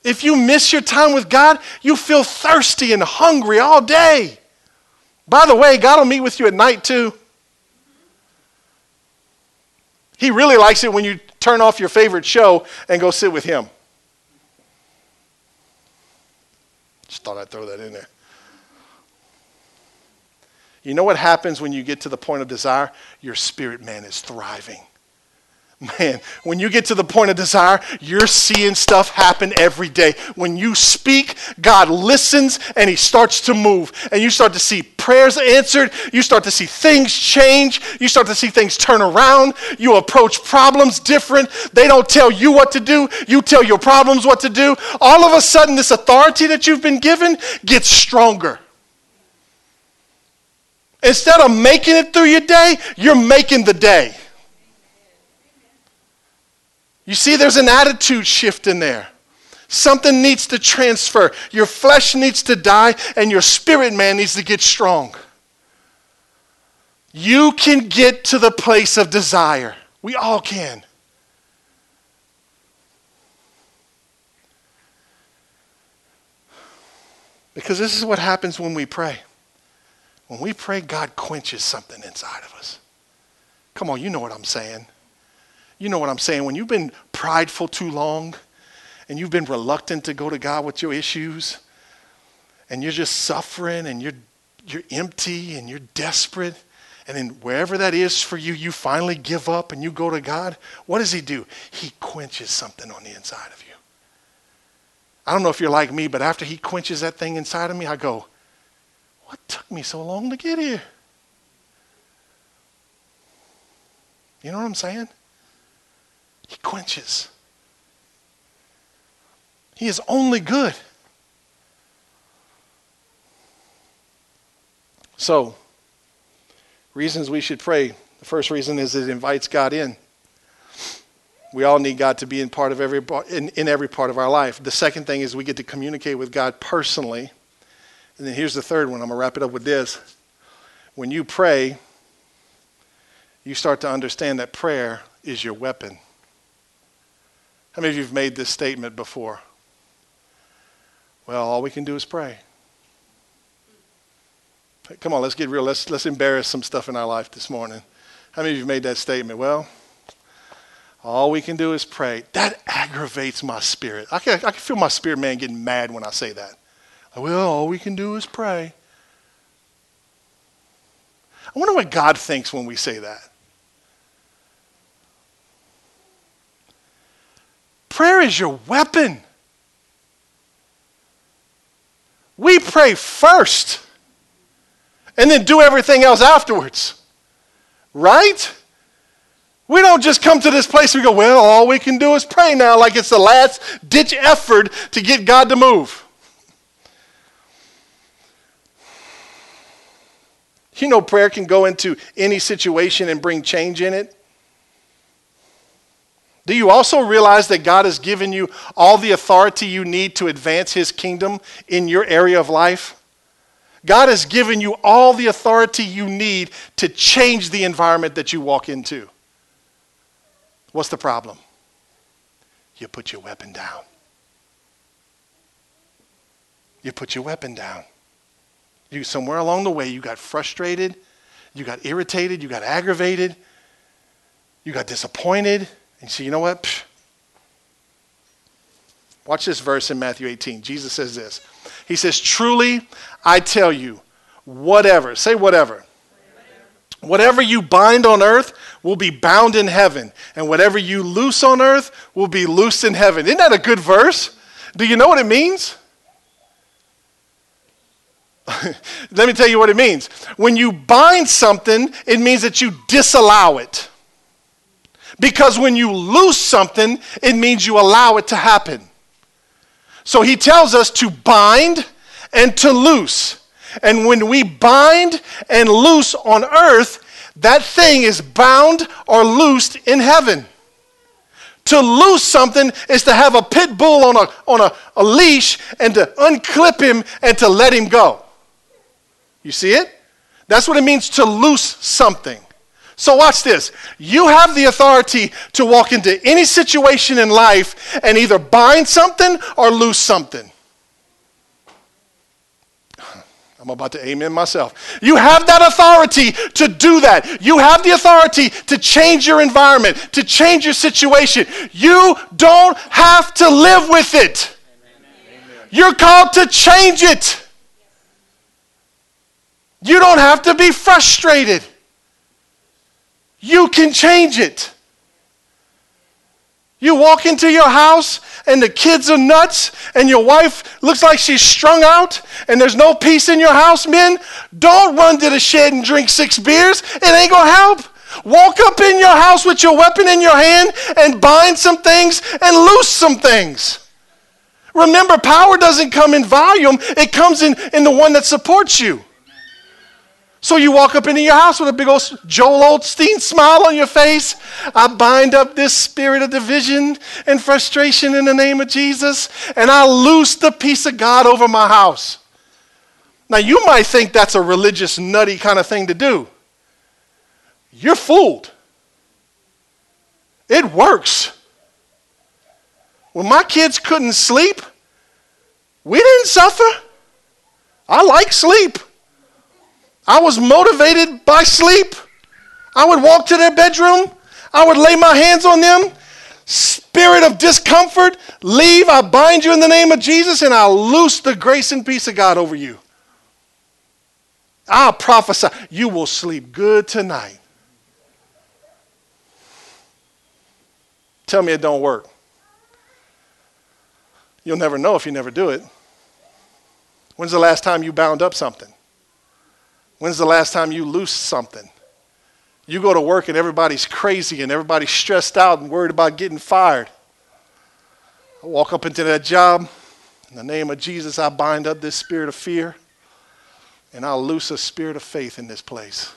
If you miss your time with God, you feel thirsty and hungry all day. By the way, God will meet with you at night too. He really likes it when you turn off your favorite show and go sit with Him. Just thought I'd throw that in there. You know what happens when you get to the point of desire? Your spirit man is thriving. Man, when you get to the point of desire, you're seeing stuff happen every day. When you speak, God listens and He starts to move. And you start to see prayers answered. You start to see things change. You start to see things turn around. You approach problems different. They don't tell you what to do, you tell your problems what to do. All of a sudden, this authority that you've been given gets stronger. Instead of making it through your day, you're making the day. You see, there's an attitude shift in there. Something needs to transfer. Your flesh needs to die, and your spirit man needs to get strong. You can get to the place of desire. We all can. Because this is what happens when we pray. When we pray, God quenches something inside of us. Come on, you know what I'm saying. You know what I'm saying. When you've been prideful too long and you've been reluctant to go to God with your issues and you're just suffering and you're, you're empty and you're desperate, and then wherever that is for you, you finally give up and you go to God, what does He do? He quenches something on the inside of you. I don't know if you're like me, but after He quenches that thing inside of me, I go, what took me so long to get here? You know what I'm saying? He quenches. He is only good. So, reasons we should pray. The first reason is it invites God in. We all need God to be in part of every in, in every part of our life. The second thing is we get to communicate with God personally. And then here's the third one. I'm going to wrap it up with this. When you pray, you start to understand that prayer is your weapon. How many of you have made this statement before? Well, all we can do is pray. Come on, let's get real. Let's, let's embarrass some stuff in our life this morning. How many of you have made that statement? Well, all we can do is pray. That aggravates my spirit. I can, I can feel my spirit man getting mad when I say that. Well, all we can do is pray. I wonder what God thinks when we say that. Prayer is your weapon. We pray first and then do everything else afterwards. Right? We don't just come to this place we go, well, all we can do is pray now, like it's the last ditch effort to get God to move. You know, prayer can go into any situation and bring change in it. Do you also realize that God has given you all the authority you need to advance His kingdom in your area of life? God has given you all the authority you need to change the environment that you walk into. What's the problem? You put your weapon down. You put your weapon down. You somewhere along the way you got frustrated, you got irritated, you got aggravated, you got disappointed, and you say, you know what? Psh. Watch this verse in Matthew 18. Jesus says this. He says, Truly, I tell you, whatever, say whatever. Whatever you bind on earth will be bound in heaven, and whatever you loose on earth will be loosed in heaven. Isn't that a good verse? Do you know what it means? [LAUGHS] Let me tell you what it means. When you bind something, it means that you disallow it. Because when you lose something, it means you allow it to happen. So he tells us to bind and to loose. And when we bind and loose on earth, that thing is bound or loosed in heaven. To loose something is to have a pit bull on a, on a, a leash and to unclip him and to let him go. You see it? That's what it means to loose something. So, watch this. You have the authority to walk into any situation in life and either bind something or loose something. [SIGHS] I'm about to amen myself. You have that authority to do that. You have the authority to change your environment, to change your situation. You don't have to live with it. You're called to change it. You don't have to be frustrated. You can change it. You walk into your house and the kids are nuts and your wife looks like she's strung out and there's no peace in your house, men, don't run to the shed and drink six beers. It ain't going to help. Walk up in your house with your weapon in your hand and bind some things and loose some things. Remember, power doesn't come in volume, it comes in, in the one that supports you. So you walk up into your house with a big old Joel Osteen smile on your face. I bind up this spirit of division and frustration in the name of Jesus, and I loose the peace of God over my house. Now, you might think that's a religious, nutty kind of thing to do. You're fooled. It works. When my kids couldn't sleep, we didn't suffer. I like sleep. I was motivated by sleep. I would walk to their bedroom. I would lay my hands on them. Spirit of discomfort, leave. I bind you in the name of Jesus and I'll loose the grace and peace of God over you. I'll prophesy. You will sleep good tonight. Tell me it don't work. You'll never know if you never do it. When's the last time you bound up something? When's the last time you loosed something? You go to work and everybody's crazy and everybody's stressed out and worried about getting fired. I walk up into that job. In the name of Jesus, I bind up this spirit of fear and I'll loose a spirit of faith in this place.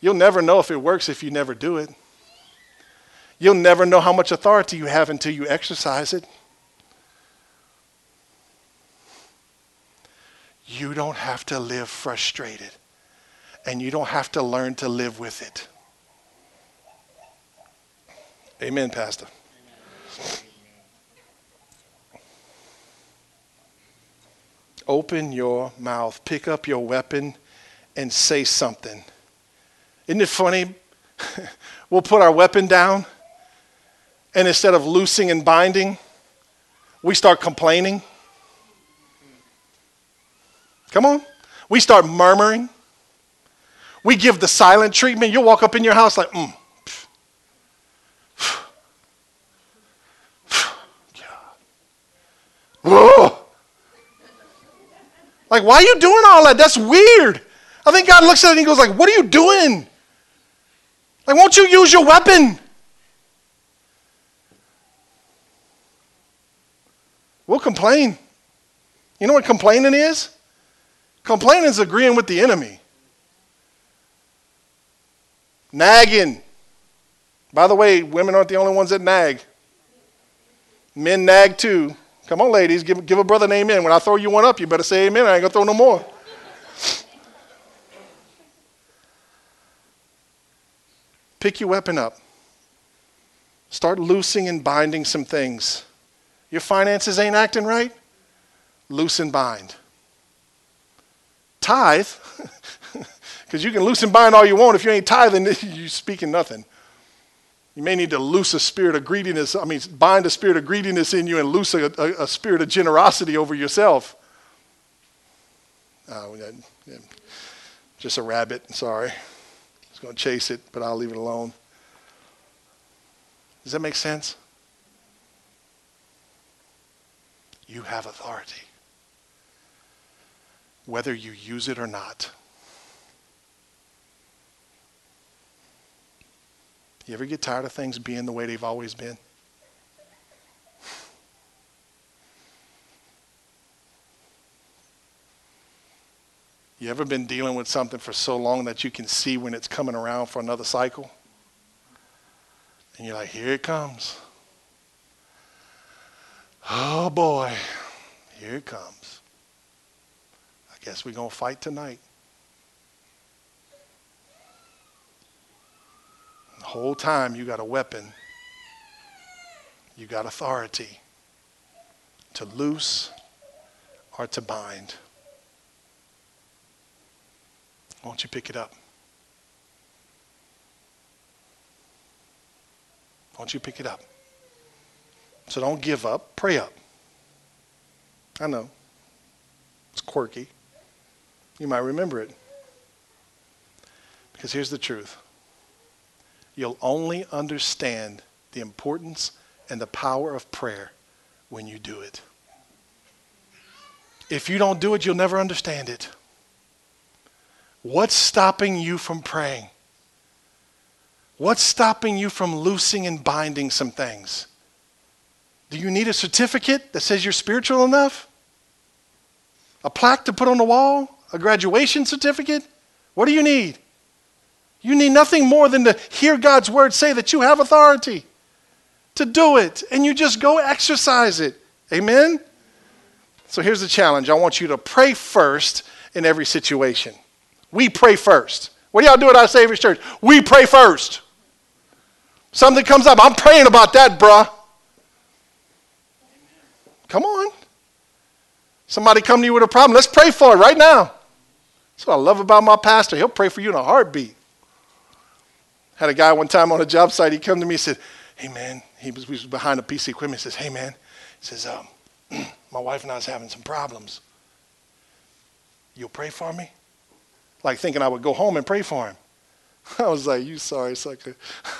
You'll never know if it works if you never do it. You'll never know how much authority you have until you exercise it. You don't have to live frustrated, and you don't have to learn to live with it. Amen, Pastor. Open your mouth, pick up your weapon, and say something. Isn't it funny? [LAUGHS] we'll put our weapon down, and instead of loosing and binding, we start complaining. Come on. We start murmuring. We give the silent treatment. You'll walk up in your house like, mm. Whoa. Like, why are you doing all that? That's weird. I think God looks at it and he goes like, what are you doing? Like, won't you use your weapon? We'll complain. You know what complaining is? Complaining is agreeing with the enemy. Nagging. By the way, women aren't the only ones that nag. Men nag too. Come on, ladies, give, give a brother an amen. When I throw you one up, you better say amen. I ain't to throw no more. [LAUGHS] Pick your weapon up. Start loosing and binding some things. Your finances ain't acting right? Loose and bind tithe, [LAUGHS] because you can loose and bind all you want. If you ain't tithing, [LAUGHS] you're speaking nothing. You may need to loose a spirit of greediness, I mean, bind a spirit of greediness in you and loose a, a, a spirit of generosity over yourself. Uh, just a rabbit, sorry. I was going to chase it, but I'll leave it alone. Does that make sense? You have authority whether you use it or not. You ever get tired of things being the way they've always been? You ever been dealing with something for so long that you can see when it's coming around for another cycle? And you're like, here it comes. Oh boy, here it comes. Guess we're going to fight tonight. The whole time you got a weapon, you got authority to loose or to bind. Won't you pick it up? Won't you pick it up? So don't give up, pray up. I know. It's quirky. You might remember it. Because here's the truth you'll only understand the importance and the power of prayer when you do it. If you don't do it, you'll never understand it. What's stopping you from praying? What's stopping you from loosing and binding some things? Do you need a certificate that says you're spiritual enough? A plaque to put on the wall? A graduation certificate? What do you need? You need nothing more than to hear God's word say that you have authority to do it, and you just go exercise it. Amen? So here's the challenge I want you to pray first in every situation. We pray first. What do y'all do at our Savior's Church? We pray first. Something comes up, I'm praying about that, bruh. Come on. Somebody come to you with a problem, let's pray for it right now. That's what I love about my pastor. He'll pray for you in a heartbeat. Had a guy one time on a job site, he come to me and said, Hey man, he was, was behind a piece of equipment. He says, Hey man, he says, um, [CLEARS THROAT] my wife and I was having some problems. You'll pray for me? Like thinking I would go home and pray for him. [LAUGHS] I was like, You sorry sucker.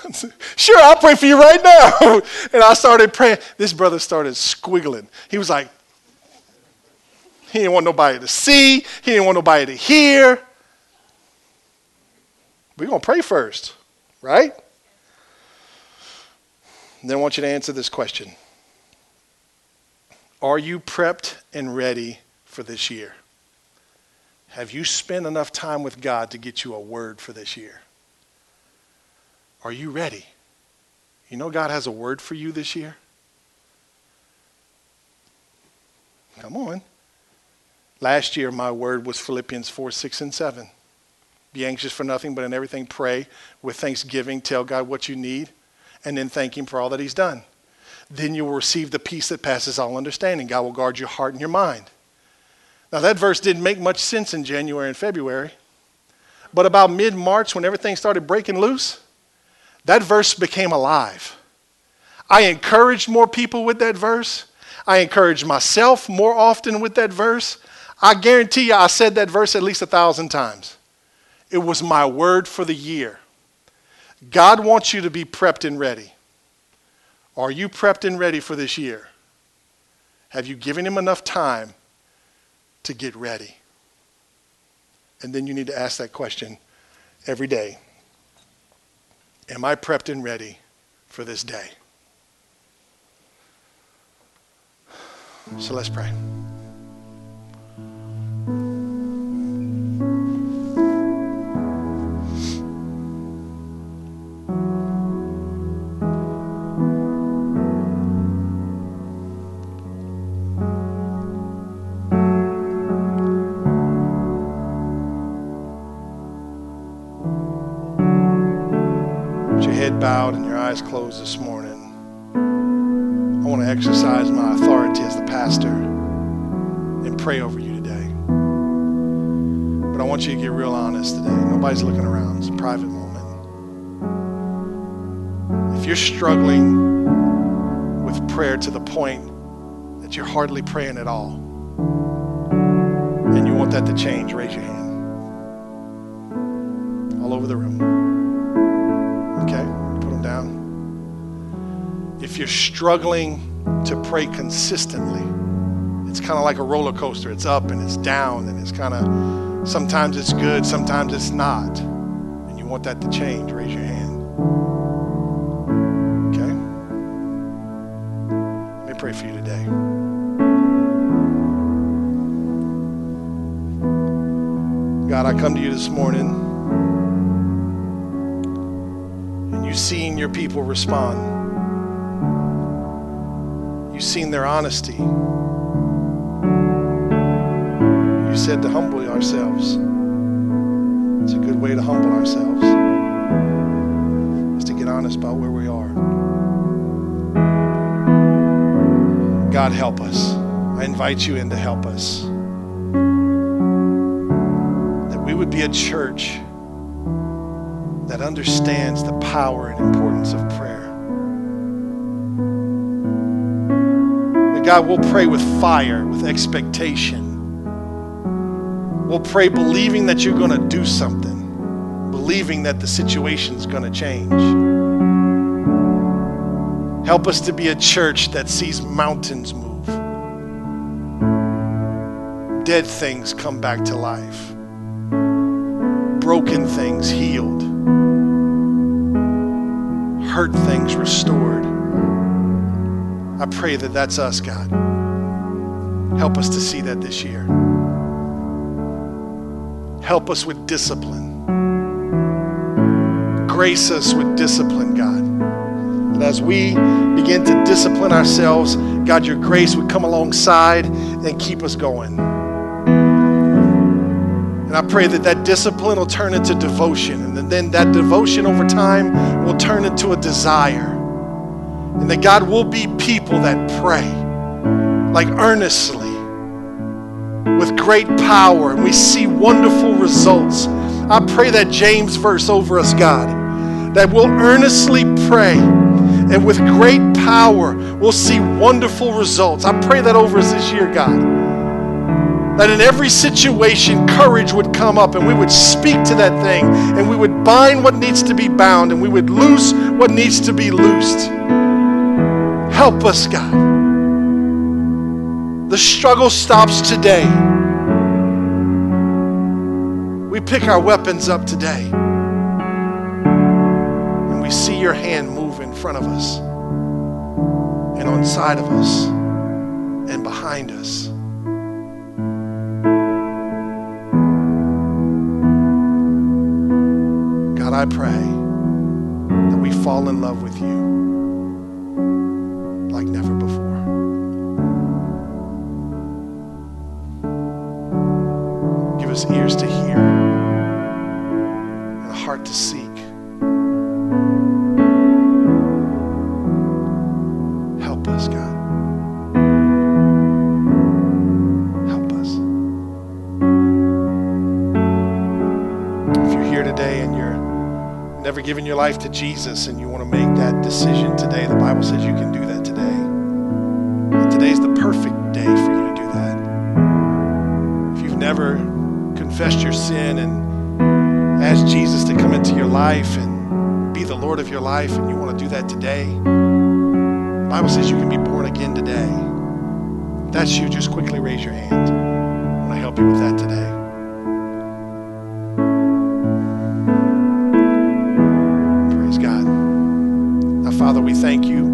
[LAUGHS] sure, I'll pray for you right now. [LAUGHS] and I started praying. This brother started squiggling. He was like, He didn't want nobody to see, he didn't want nobody to hear. We're going to pray first, right? And then I want you to answer this question Are you prepped and ready for this year? Have you spent enough time with God to get you a word for this year? Are you ready? You know God has a word for you this year? Come on. Last year, my word was Philippians 4, 6, and 7. Be anxious for nothing, but in everything pray with thanksgiving. Tell God what you need and then thank Him for all that He's done. Then you will receive the peace that passes all understanding. God will guard your heart and your mind. Now, that verse didn't make much sense in January and February, but about mid March, when everything started breaking loose, that verse became alive. I encouraged more people with that verse. I encouraged myself more often with that verse. I guarantee you, I said that verse at least a thousand times. It was my word for the year. God wants you to be prepped and ready. Are you prepped and ready for this year? Have you given Him enough time to get ready? And then you need to ask that question every day Am I prepped and ready for this day? So let's pray. This morning, I want to exercise my authority as the pastor and pray over you today. But I want you to get real honest today. Nobody's looking around, it's a private moment. If you're struggling with prayer to the point that you're hardly praying at all, and you want that to change, raise your hand. All over the room. If you're struggling to pray consistently, it's kind of like a roller coaster. It's up and it's down, and it's kind of sometimes it's good, sometimes it's not. And you want that to change, raise your hand. Okay? Let me pray for you today. God, I come to you this morning. And you've seen your people respond. You've seen their honesty. You said to humble ourselves. It's a good way to humble ourselves. Is to get honest about where we are. God, help us. I invite you in to help us. That we would be a church that understands the power and importance of prayer. God, we'll pray with fire, with expectation. We'll pray believing that you're going to do something, believing that the situation's going to change. Help us to be a church that sees mountains move, dead things come back to life, broken things healed hurt things restored. I pray that that's us, God. Help us to see that this year. Help us with discipline. Grace us with discipline, God. And as we begin to discipline ourselves, God, your grace would come alongside and keep us going. And I pray that that discipline will turn into devotion. And then that devotion over time will turn into a desire. And that God will be people that pray, like earnestly, with great power, and we see wonderful results. I pray that James verse over us, God, that we'll earnestly pray and with great power we'll see wonderful results. I pray that over us this year, God that in every situation, courage would come up and we would speak to that thing and we would bind what needs to be bound and we would loose what needs to be loosed. Help us, God. The struggle stops today. We pick our weapons up today and we see your hand move in front of us and on side of us and behind us. God, I pray that we fall in love with you us ears to hear and a heart to seek. Help us, God. Help us. If you're here today and you're never given your life to Jesus and you want to make that decision today, the Bible says you can do that today. And today's the perfect day for you to do that. If you've never confessed your sin and asked Jesus to come into your life and be the Lord of your life and you want to do that today, the Bible says you can be born again today. If that's you, just quickly raise your hand. I want to help you with that today. Praise God. Now, Father, we thank you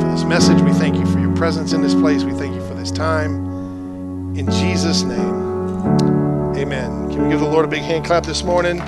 for this message. We thank you for your presence in this place. We thank you for this time. In Jesus' name, amen. Can we give the Lord a big hand clap this morning?